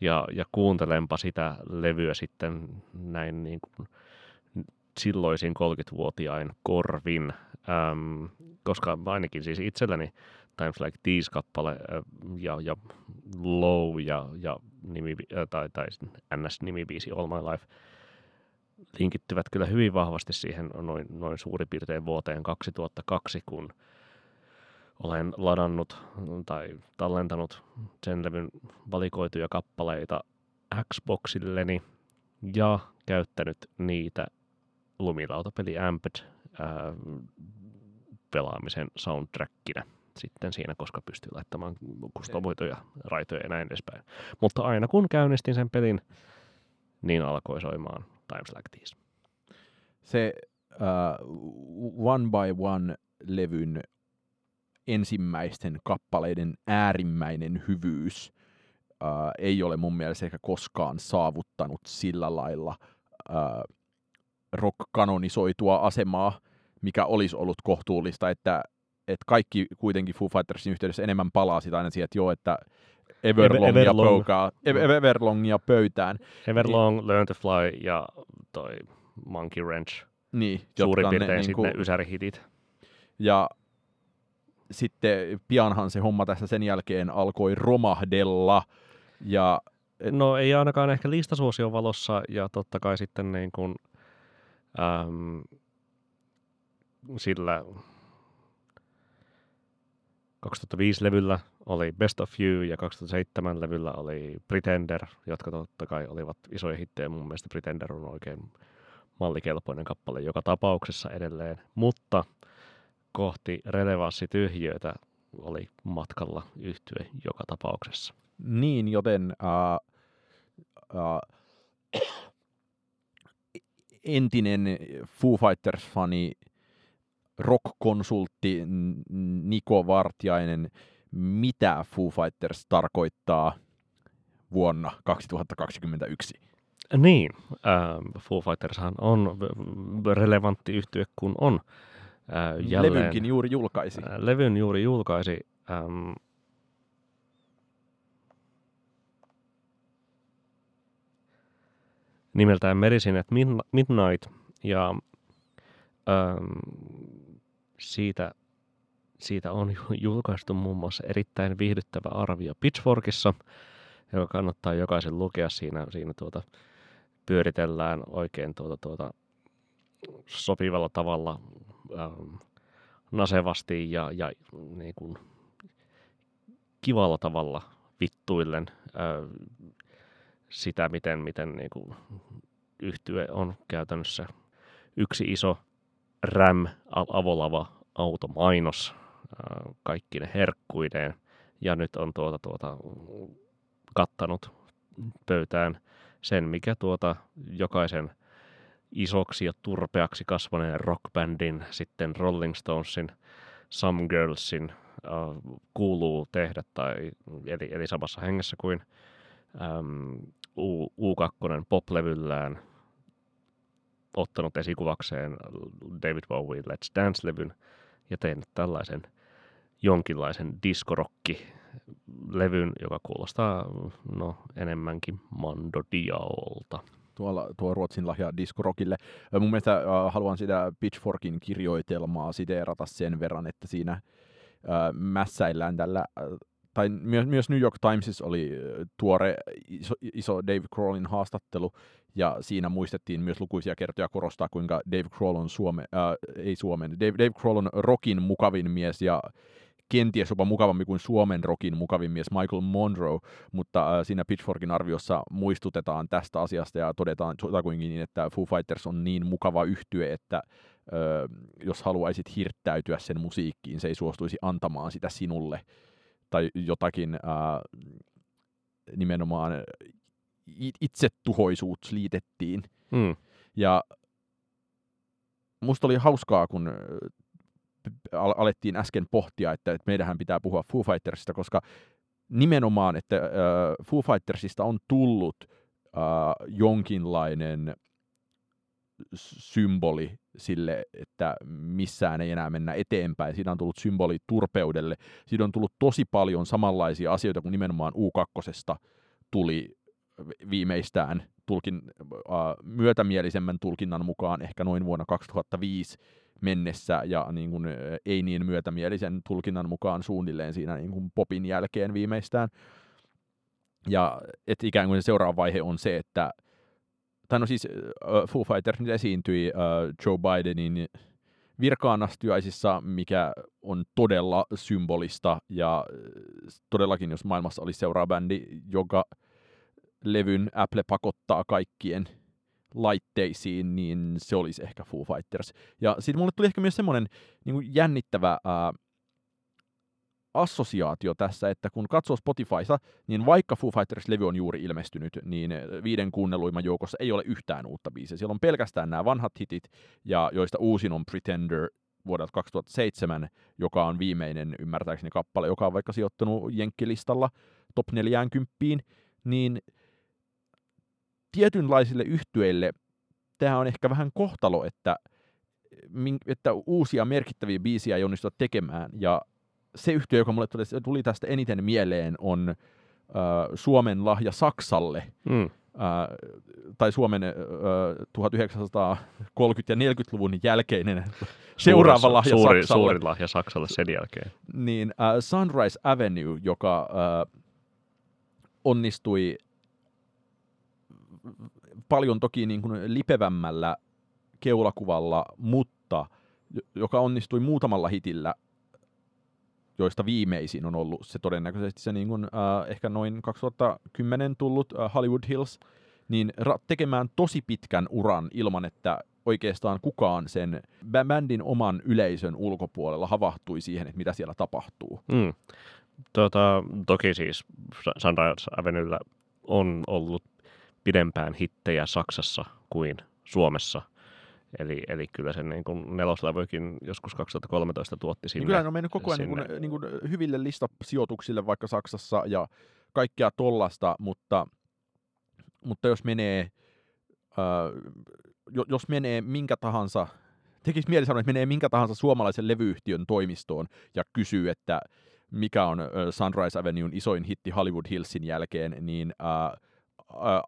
ja, ja kuuntelenpa sitä levyä sitten näin niin kuin silloisin 30-vuotiain korvin, äm, koska ainakin siis itselläni Times Like These-kappale äh, ja, ja Low ja, ja nimi, äh, tai, tai NS-nimibiisi All My Life linkittyvät kyllä hyvin vahvasti siihen noin, noin suurin piirtein vuoteen 2002, kun olen ladannut tai tallentanut sen levyn valikoituja kappaleita Xboxilleni ja käyttänyt niitä lumilautapeli Amped ää, pelaamisen soundtrackinä sitten siinä, koska pystyy laittamaan kustomoituja raitoja ja näin edespäin. Mutta aina kun käynnistin sen pelin, niin alkoi soimaan Times Like These. Se uh, One by One-levyn ensimmäisten kappaleiden äärimmäinen hyvyys uh, ei ole mun mielestä ehkä koskaan saavuttanut sillä lailla uh, rock-kanonisoitua asemaa, mikä olisi ollut kohtuullista, että, että kaikki kuitenkin Foo Fightersin yhteydessä enemmän palaa sitä aina siihen, että joo, että Everlong, Ever, Everlong. ja, pöykaa, Everlongia pöytään. Everlong, niin, Learn to Fly ja toi Monkey Wrench. Niin, Suurin piirtein ne, sitten niin ysärihitit. Ja sitten pianhan se homma tässä sen jälkeen alkoi romahdella. Ja, et... No ei ainakaan ehkä listasuosion valossa ja totta kai sitten niin kuin, äm, sillä 2005-levyllä oli Best of You ja 2007-levyllä oli Pretender, jotka totta kai olivat isoja hittejä. Mun mielestä Pretender on oikein mallikelpoinen kappale joka tapauksessa edelleen, mutta kohti relevanssityhjöitä oli matkalla yhtye joka tapauksessa. Niin, joten uh, uh, entinen Foo Fighters-fani rock-konsultti Niko Vartiainen, mitä Foo Fighters tarkoittaa vuonna 2021? Niin, äh, Foo Fightershan on relevantti yhtye, kun on äh, jälleen... Levynkin juuri julkaisi. Äh, levyn juuri julkaisi. Ähm, nimeltään Medicine at Midnight, ja ähm, siitä, siitä on julkaistu muun muassa erittäin viihdyttävä arvio Pitchforkissa, joka kannattaa jokaisen lukea. Siinä, siinä tuota, pyöritellään oikein tuota, tuota, sopivalla tavalla ähm, nasevasti ja, ja niin kuin, kivalla tavalla vittuillen äh, sitä, miten, miten niin kuin, yhtye on käytännössä yksi iso RAM avolava automainos kaikki ne herkkuineen. Ja nyt on tuota, tuota, kattanut pöytään sen, mikä tuota jokaisen isoksi ja turpeaksi kasvaneen rockbändin, sitten Rolling Stonesin, Some Girlsin äh, kuuluu tehdä, tai, eli, eli samassa hengessä kuin U, U2 pop-levyllään ottanut esikuvakseen David Bowie Let's Dance-levyn ja tehnyt tällaisen jonkinlaisen diskorokki levyn, joka kuulostaa no, enemmänkin Mando Diaolta. Tuolla, tuo Ruotsin lahja diskorokille. Mun mielestä äh, haluan sitä Pitchforkin kirjoitelmaa siteerata sen verran, että siinä äh, mässäillään tällä äh, tai myös, myös New York Timesissa oli tuore iso, iso Dave Grohlin haastattelu, ja siinä muistettiin myös lukuisia kertoja korostaa, kuinka Dave Grohl on Suome, äh, ei Suomen, Dave, Dave Grohl on rockin mukavin mise, ja kenties jopa mukavampi kuin Suomen rockin mukavin mies Michael Monroe, mutta äh, siinä Pitchforkin arviossa muistutetaan tästä asiasta ja todetaan jotakuinkin niin, että Foo Fighters on niin mukava yhtye, että ö, jos haluaisit hirttäytyä sen musiikkiin, se ei suostuisi antamaan sitä sinulle, tai jotakin ö, nimenomaan itsetuhoisuus liitettiin. Mm. Ja musta oli hauskaa, kun alettiin äsken pohtia, että, että meidän pitää puhua Foo Fightersista, koska nimenomaan, että äh, Foo Fightersista on tullut äh, jonkinlainen symboli sille, että missään ei enää mennä eteenpäin. Siinä on tullut symboli turpeudelle. Siinä on tullut tosi paljon samanlaisia asioita kuin nimenomaan U2 tuli viimeistään tulkin, äh, myötämielisemmän tulkinnan mukaan ehkä noin vuonna 2005 mennessä ja niin kuin, ei niin myötämielisen tulkinnan mukaan suunnilleen siinä niin kuin popin jälkeen viimeistään. Ja että ikään kuin se seuraava vaihe on se, että tai no siis uh, Foo Fighters nyt esiintyi uh, Joe Bidenin virkaanastyöisissä, mikä on todella symbolista ja todellakin jos maailmassa olisi seuraava bändi, joka levyn Apple pakottaa kaikkien laitteisiin, niin se olisi ehkä Foo Fighters. Ja sitten mulle tuli ehkä myös semmoinen niin jännittävä ää, assosiaatio tässä, että kun katsoo Spotifysta, niin vaikka Foo Fighters-levy on juuri ilmestynyt, niin viiden kuunnelluimman joukossa ei ole yhtään uutta biisiä. Siellä on pelkästään nämä vanhat hitit, ja joista uusin on Pretender vuodelta 2007, joka on viimeinen ymmärtääkseni kappale, joka on vaikka sijoittunut Jenkkilistalla top 40, niin tietynlaisille yhtyeille tämä on ehkä vähän kohtalo, että, että uusia merkittäviä biisiä ei onnistuta tekemään. Ja se yhtiö, joka mulle tuli tästä eniten mieleen, on äh, Suomen lahja Saksalle. Mm. Äh, tai Suomen äh, 1930- ja 40-luvun jälkeinen seuraava suuri, lahja suuri, Saksalle. Suuri lahja Saksalle sen jälkeen. Niin äh, Sunrise Avenue, joka äh, onnistui paljon toki niin kuin lipevämmällä keulakuvalla, mutta joka onnistui muutamalla hitillä, joista viimeisin on ollut se todennäköisesti se niin kuin, äh, ehkä noin 2010 tullut äh, Hollywood Hills, niin tekemään tosi pitkän uran ilman, että oikeastaan kukaan sen bändin oman yleisön ulkopuolella havahtui siihen, että mitä siellä tapahtuu. Mm. Tota, toki siis Sunrise Avenuella on ollut pidempään hittejä Saksassa kuin Suomessa. Eli, eli kyllä sen niin kuin neloslevykin joskus 2013 tuotti sinne. Niin kyllä on mennyt koko ajan niin kuin, niin kuin hyville listasijoituksille vaikka Saksassa ja kaikkea tollasta, mutta, mutta jos menee, äh, jos menee minkä tahansa, tekisi mieli sanoa, että menee minkä tahansa suomalaisen levyyhtiön toimistoon ja kysyy, että mikä on Sunrise Avenue'n isoin hitti Hollywood Hillsin jälkeen, niin äh,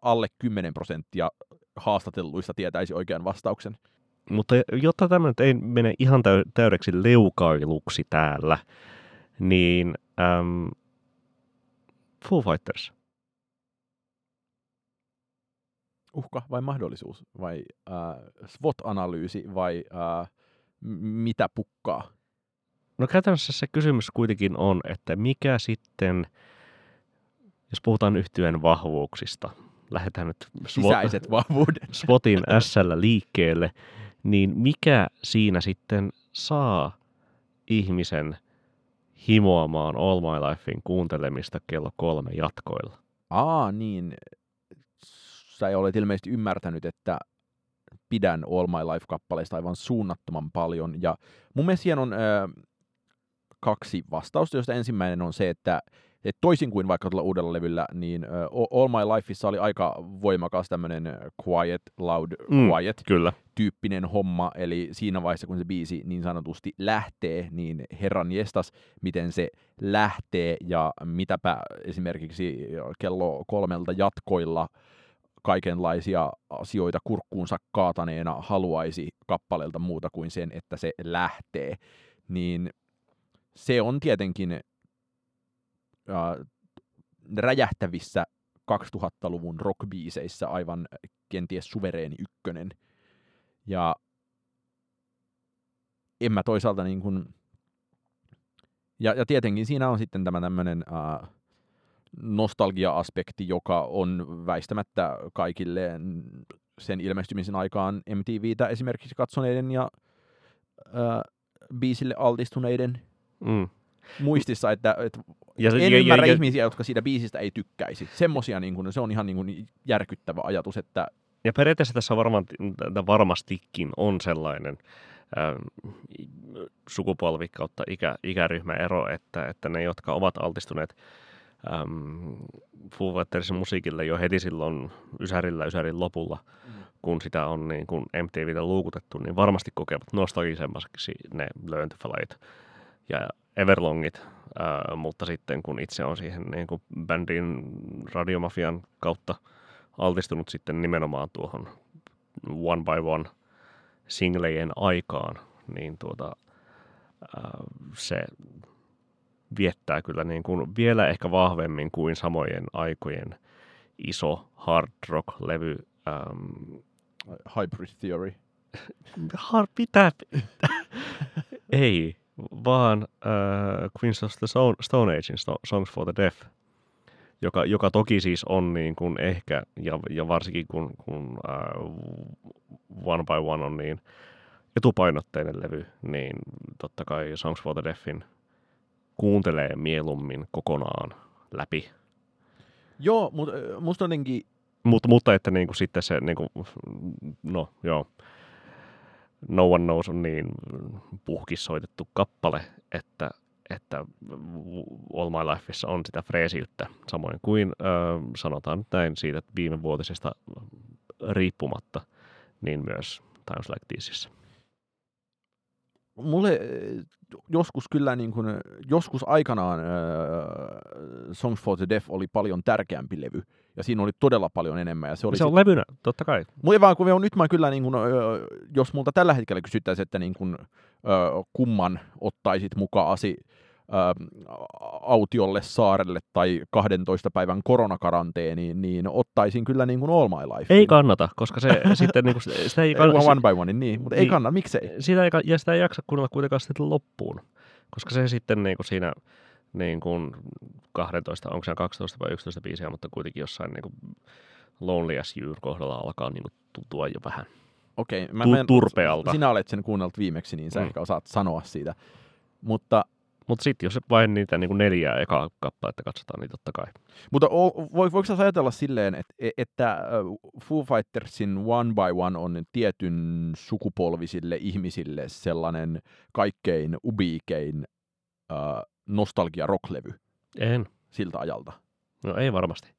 alle 10 prosenttia haastatelluista tietäisi oikean vastauksen. Mutta jotta tämä nyt ei mene ihan täydeksi leukailuksi täällä, niin äm, Foo Fighters. Uhka vai mahdollisuus? Vai äh, SWOT-analyysi vai äh, mitä pukkaa? No käytännössä se kysymys kuitenkin on, että mikä sitten – jos puhutaan yhtyeen vahvuuksista, lähdetään nyt Sisäiset vahvuudet. Spotin SL liikkeelle, niin mikä siinä sitten saa ihmisen himoamaan All My Lifein kuuntelemista kello kolme jatkoilla? Aa, niin. Sä olet ilmeisesti ymmärtänyt, että pidän All My Life-kappaleista aivan suunnattoman paljon. Ja mun mielestä on äh, kaksi vastausta, josta ensimmäinen on se, että et toisin kuin vaikka tuolla uudella levyllä, niin uh, All My Lifeissa oli aika voimakas tämmöinen quiet, loud, mm, quiet kyllä. tyyppinen homma, eli siinä vaiheessa kun se biisi niin sanotusti lähtee, niin herran jestas, miten se lähtee ja mitäpä esimerkiksi kello kolmelta jatkoilla kaikenlaisia asioita kurkkuunsa kaataneena haluaisi kappaleelta muuta kuin sen, että se lähtee, niin se on tietenkin äh, räjähtävissä 2000-luvun rockbiiseissä aivan kenties suvereeni ykkönen. Ja en mä toisaalta niin kuin, ja, ja tietenkin siinä on sitten tämä tämmöinen äh, nostalgia-aspekti, joka on väistämättä kaikille sen ilmestymisen aikaan MTVtä esimerkiksi katsoneiden ja äh, biisille altistuneiden Mm. Muistissa, että, että Ja, se- en ja, ymmärrä ja, ja, ihmisiä, jotka siitä biisistä ei tykkäisi. Semmosia, niin kuin, se on ihan niin kuin, järkyttävä ajatus, että ja periaatteessa tässä varmaan, varmastikin on sellainen ähm, sukupolvi kautta ikä, ikäryhmäero, että, että ne, jotka ovat altistuneet äm, Foo Fightersin musiikille jo heti silloin Ysärillä, Ysärin lopulla, kun sitä on niin kun MTVtä luukutettu, niin varmasti kokevat nostalgisemmaksi ne Learn to Flyt ja Everlongit, ää, mutta sitten kun itse on siihen niin kuin bändin radiomafian kautta altistunut sitten nimenomaan tuohon one by one singlejen aikaan, niin tuota, ää, se viettää kyllä niin kuin vielä ehkä vahvemmin kuin samojen aikojen iso hard rock-levy. Ähm, Hybrid Theory. hard, pitää, ei, vaan äh, Queens of the Stone, Stone Agein Songs for the Deaf, joka, joka toki siis on niin kuin ehkä, ja, ja varsinkin kun, kun äh, One by One on niin etupainotteinen levy, niin totta kai Songs for the Deafin kuuntelee mieluummin kokonaan läpi. Joo, mutta musta jotenkin Mut, mutta että niin kuin sitten se, niin kuin, no joo, No One Knows on niin puhkissoitettu kappale, että, että All My Lifeissa on sitä freesiyttä, samoin kuin äh, sanotaan nyt näin siitä viime vuotisesta riippumatta, niin myös Times Like Thisissä. Mulle äh, joskus kyllä niin kuin, joskus aikanaan äh, Songs for the Deaf oli paljon tärkeämpi levy. Ja siinä oli todella paljon enemmän. Ja se oli Se on levynä, totta kai. Mutta vaan kun nyt mä kyllä, niin kun, ö, jos multa tällä hetkellä kysyttäisiin, että niin kun, ö, kumman ottaisit mukaasi autiolle saarelle tai 12 päivän koronakaranteeniin, niin ottaisin kyllä niin kuin All My Life. Ei kannata, koska se sitten niin kuin, sitä ei kannata, One by one, niin, mutta ei Niin. kannata, miksei? sitä ei, ja sitä ei jaksa kuunnella kuitenkaan sitten loppuun, koska se sitten niin kuin siinä niin kuin 12, onko se 12 vai 11 biisiä, mutta kuitenkin jossain niin kuin Lonely as You kohdalla alkaa niin kuin tuntua jo vähän. Okei, mä, Tu- turpealta. Sinä olet sen kuunnellut viimeksi, niin sä Mm. ehkä osaat sanoa siitä. Mutta Mutta sitten jos vain niitä niin kuin neljää ekaa kappaletta katsotaan, niin totta kai. Mutta o- voi, voiko sä ajatella silleen, että, että ö, Foo Fightersin One by One on tietyn sukupolvisille ihmisille sellainen kaikkein ubiikein äh, nostalgia rocklevy En. siltä ajalta? No ei varmasti.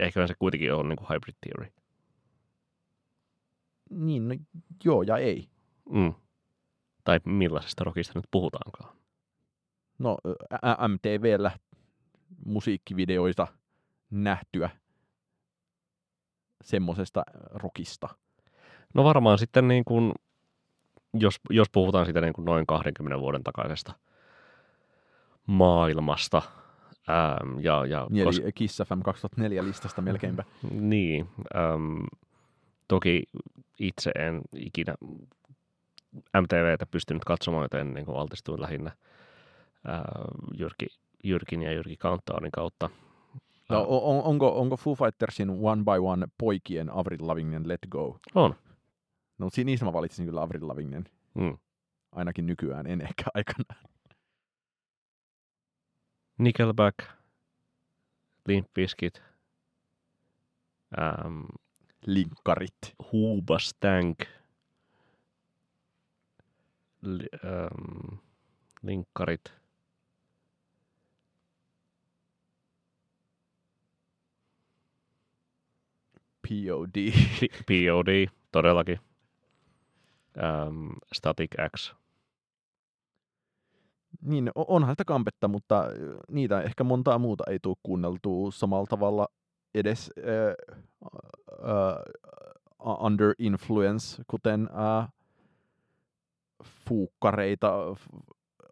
Eiköhän se kuitenkin ole niin kuin hybrid theory. Niin, no, joo ja ei. Mm. Tai millaisesta rockista nyt puhutaankaan. No MTVllä musiikkivideoita nähtyä semmosesta rockista. No varmaan sitten niin kuin, jos, jos puhutaan siitä niin kuin noin 20 vuoden takaisesta maailmasta, äm, ja, ja Niin, kos- eli Kiss FM 2004 listasta melkeinpä. Niin. Äm, toki itse en ikinä MTVtä pystynyt katsomaan, joten niin kuin altistuin lähinnä ää, Jyrki, Jyrkin ja Jyrki Countdownin kautta. No, Ää, on, onko, onko Foo Fightersin One by One poikien Avril Lavigne Let Go? on. No si- niistä mä valitsin kyllä Avril Lavignen, Mm. ainakin nykyään, en ehkä aikana. Nickelback, Limp Bizkit, äm, Linkkarit. Hoobastank, li, äm, linkkarit, POD. POD, todellakin. Äm, Static X. niin, onhan sitä kampetta, mutta niitä ehkä montaa muuta ei tule kuunneltua samalla tavalla edes äh, äh, under influence, kuten äh, fuukkareita.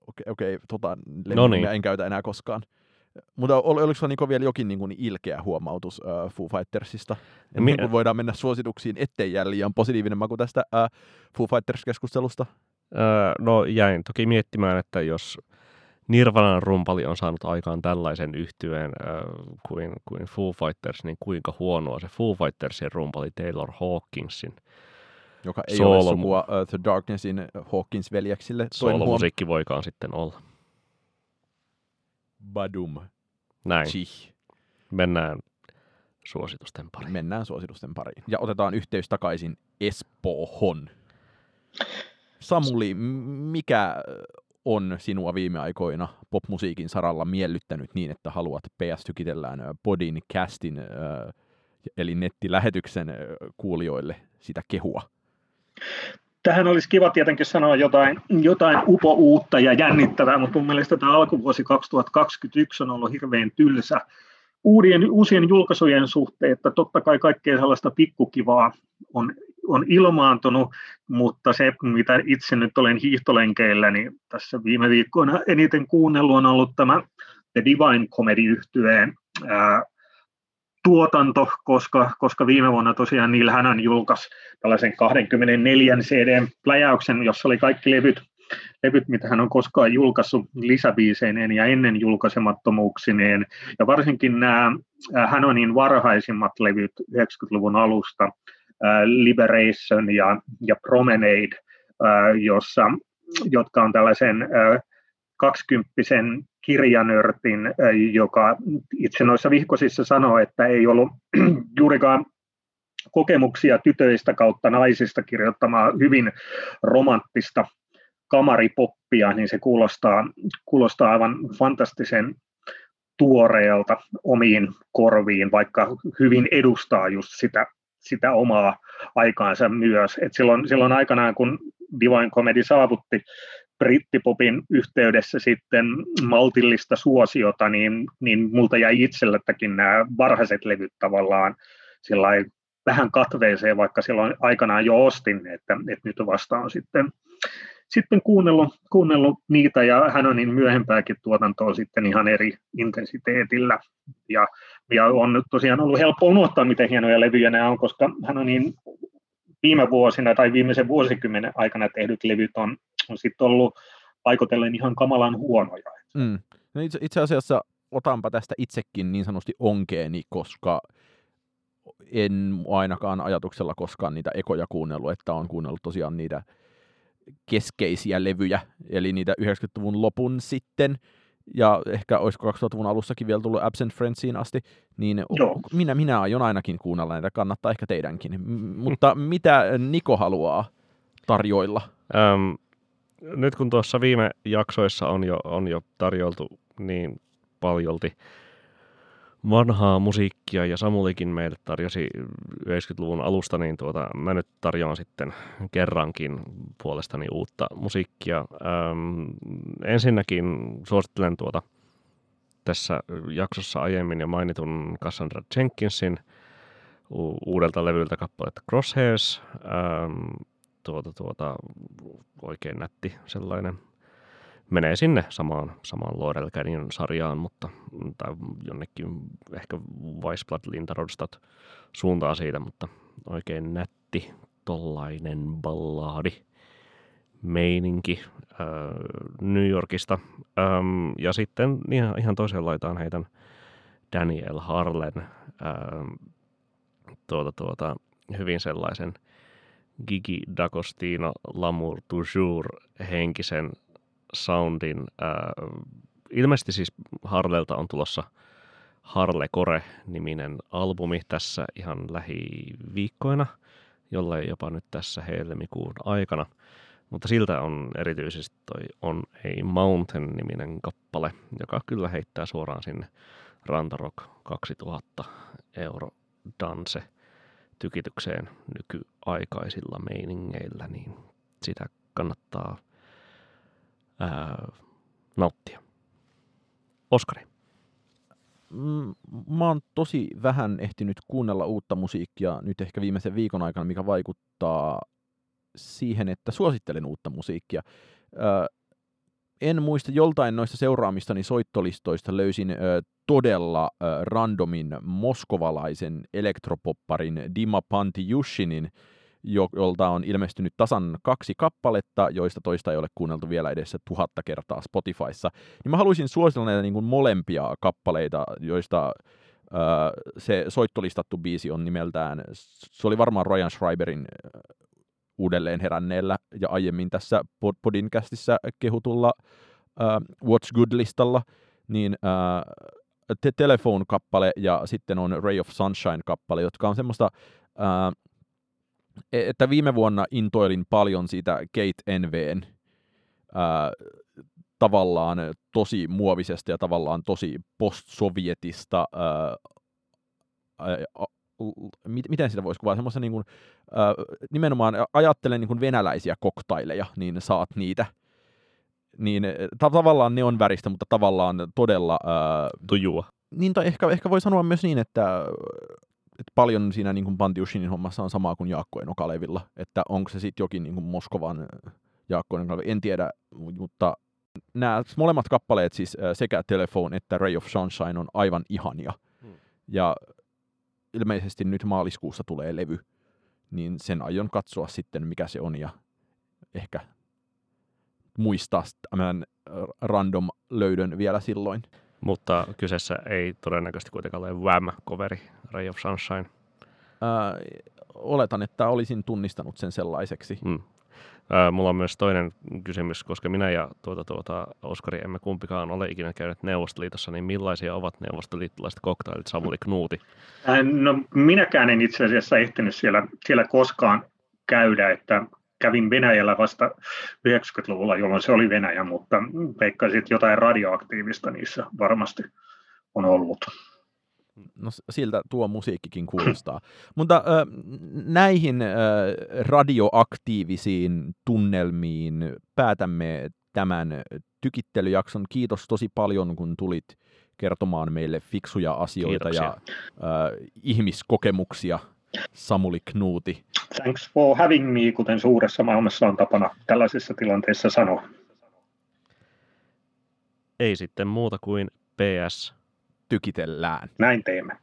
Okei, okay, tota No niin. en käytä enää koskaan. Mutta ol, oliko niinku vielä jokin niinku ilkeä huomautus äh, Foo Fightersista? Mi- kuin voidaan mennä suosituksiin, ettei jää liian positiivinen maku tästä äh, Foo Fighters-keskustelusta. Öö, no jäin toki miettimään, että jos Nirvanan rumpali on saanut aikaan tällaisen yhtyeen öö, kuin, kuin Foo Fighters, niin kuinka huonoa se Foo Fightersin rumpali Taylor Hawkinsin Joka ei Soolo- ole sukua uh, The Darknessin Hawkins-veljeksille. Soolomusiikki voikaan sitten olla. Badum. Näin, Chih. mennään suositusten pariin. Mennään suositusten pariin. Ja otetaan yhteys takaisin Espoohon. Samuli, mikä on sinua viime aikoina popmusiikin saralla miellyttänyt niin, että haluat PS Tykitellään ö, Podin castin, eli nettilähetyksen kuulijoille sitä kehua? Tähän olisi kiva tietenkin sanoa jotain, jotain upo-uutta ja jännittävää, mutta mun mielestä tämä alkuvuosi 2021 on ollut hirveän tylsä. Uudien, uusien julkaisujen suhteen, että totta kai kaikkea sellaista pikkukivaa on, on ilmaantunut, mutta se, mitä itse nyt olen hiihtolenkeillä, niin tässä viime viikkoina eniten kuunnellut on ollut tämä The Divine Comedy-yhtyeen tuotanto, koska, koska viime vuonna tosiaan Neil Hannon julkaisi tällaisen 24 CD-pläjäyksen, jossa oli kaikki levyt, levyt, mitä hän on koskaan julkaissut lisäbiiseineen ja ennen julkaisemattomuuksineen. Ja varsinkin nämä Hannonin varhaisimmat levyt 90-luvun alusta, Liberation ja, ja Promenade, jossa, jotka on tällaisen kaksikymppisen kirjanörtin, joka itse noissa vihkosissa sanoo, että ei ollut juurikaan kokemuksia tytöistä kautta naisista kirjoittamaa hyvin romanttista kamaripoppia, niin se kuulostaa, kuulostaa aivan fantastisen tuoreelta omiin korviin, vaikka hyvin edustaa just sitä, sitä omaa aikaansa myös. Et silloin, silloin aikanaan, kun Divine Comedy saavutti brittipopin yhteydessä sitten maltillista suosiota, niin, niin multa jäi itsellettäkin nämä varhaiset levyt tavallaan vähän katveeseen, vaikka silloin aikanaan jo ostin, että, että nyt vasta on sitten, sitten kuunnellut, kuunnellut niitä ja hän on niin myöhempääkin tuotantoa sitten ihan eri intensiteetillä. Ja, ja on tosiaan ollut helppo unohtaa, miten hienoja levyjä nämä on, koska hän on niin viime vuosina tai viimeisen vuosikymmenen aikana tehdyt levyt on, on sitten ollut paikotellen ihan kamalan huonoja. Mm. No itse, itse asiassa otanpa tästä itsekin niin sanotusti onkeeni, koska en ainakaan ajatuksella koskaan niitä ekoja kuunnellut, että on kuunnellut tosiaan niitä keskeisiä levyjä, eli niitä 90-luvun lopun sitten, ja ehkä olisiko 2000-luvun alussakin vielä tullut Absent Friendsiin asti, niin Joo. minä, minä aion ainakin kuunnella näitä, kannattaa ehkä teidänkin. M- mutta mitä Niko haluaa tarjoilla? Öm, nyt kun tuossa viime jaksoissa on jo, on jo tarjoltu niin paljolti vanhaa musiikkia ja Samulikin meille tarjosi 90-luvun alusta, niin tuota, mä nyt tarjoan sitten kerrankin puolestani uutta musiikkia. Öm, ensinnäkin suosittelen tuota tässä jaksossa aiemmin jo mainitun Cassandra Jenkinsin u- uudelta levyltä kappaletta Crosshairs. Öm, tuota, tuota, oikein nätti sellainen menee sinne samaan, samaan Canyon sarjaan, mutta tai jonnekin ehkä Weissblatt Lindarodstad suuntaa siitä, mutta oikein nätti tollainen ballaadi meininki äh, New Yorkista. Ähm, ja sitten ihan, ihan toiseen laitaan heitän Daniel Harlen äh, tuota, tuota, hyvin sellaisen Gigi D'Agostino L'amour toujours henkisen soundin. Äh, ilmeisesti siis Harlelta on tulossa Harle Kore-niminen albumi tässä ihan lähiviikkoina, jollei jopa nyt tässä helmikuun aikana. Mutta siltä on erityisesti toi On a Mountain-niminen kappale, joka kyllä heittää suoraan sinne Rantarock 2000 euro danse tykitykseen nykyaikaisilla meiningeillä, niin sitä kannattaa ää, nauttia. Oskari. Mm, Mä oon tosi vähän ehtinyt kuunnella uutta musiikkia nyt ehkä viimeisen viikon aikana, mikä vaikuttaa siihen, että suosittelen uutta musiikkia. Ö, en muista joltain noista seuraamistani soittolistoista löysin ö, todella ö, randomin moskovalaisen elektropopparin Dima Pantijushinin, jo- jolta on ilmestynyt tasan kaksi kappaletta, joista toista ei ole kuunneltu vielä edessä tuhatta kertaa Spotifyssa. Niin mä haluaisin suositella näitä niin kuin molempia kappaleita, joista ö, se soittolistattu biisi on nimeltään, se oli varmaan Ryan Schreiberin uudelleen heränneellä ja aiemmin tässä podcastissa kehutulla uh, What's Good-listalla, niin uh, The Telephone-kappale ja sitten on Ray of Sunshine-kappale, jotka on semmoista, uh, että viime vuonna intoilin paljon siitä Kate Enveen uh, tavallaan tosi muovisesta ja tavallaan tosi postsovjetista uh, miten sitä voisi kuvata, semmoisen niin kuin, äh, nimenomaan ajattelen niin kuin venäläisiä koktaileja, niin saat niitä. Niin ta- tavallaan ne on väristä, mutta tavallaan todella... Äh, Tujua. Niin, tai ehkä, ehkä voi sanoa myös niin, että, että paljon siinä niin kuin Pantiushinin hommassa on samaa kuin Jaakko Enokalevilla, että onko se sitten jokin niin kuin Moskovan Jaakko Enokalevi, en tiedä, mutta nämä molemmat kappaleet, siis sekä Telephone että Ray of Sunshine, on aivan ihania. Hmm. Ja ilmeisesti nyt maaliskuussa tulee levy, niin sen aion katsoa sitten, mikä se on, ja ehkä muistaa tämän random löydön vielä silloin. Mutta kyseessä ei todennäköisesti kuitenkaan ole Wham-coveri, Ray of Sunshine. Ää, oletan, että olisin tunnistanut sen sellaiseksi. Mm. Ää, mulla on myös toinen kysymys, koska minä ja tuota, tuota, Oskari emme kumpikaan ole ikinä käyneet Neuvostoliitossa, niin millaisia ovat neuvostoliittolaiset koktailit Samuli Knuuti? No minäkään en itse asiassa ehtinyt siellä, siellä koskaan käydä, että kävin Venäjällä vasta 90-luvulla, jolloin se oli Venäjä, mutta veikkaisin, että jotain radioaktiivista niissä varmasti on ollut. No siltä tuo musiikkikin kuulostaa. Mutta näihin radioaktiivisiin tunnelmiin päätämme tämän tykittelyjakson. Kiitos tosi paljon, kun tulit kertomaan meille fiksuja asioita Kiitoksia. ja äh, ihmiskokemuksia, Samuli Knuuti. Thanks for having me, kuten suuressa maailmassa on tapana tällaisissa tilanteissa sanoa. Ei sitten muuta kuin PS tykitellään. Näin teemme.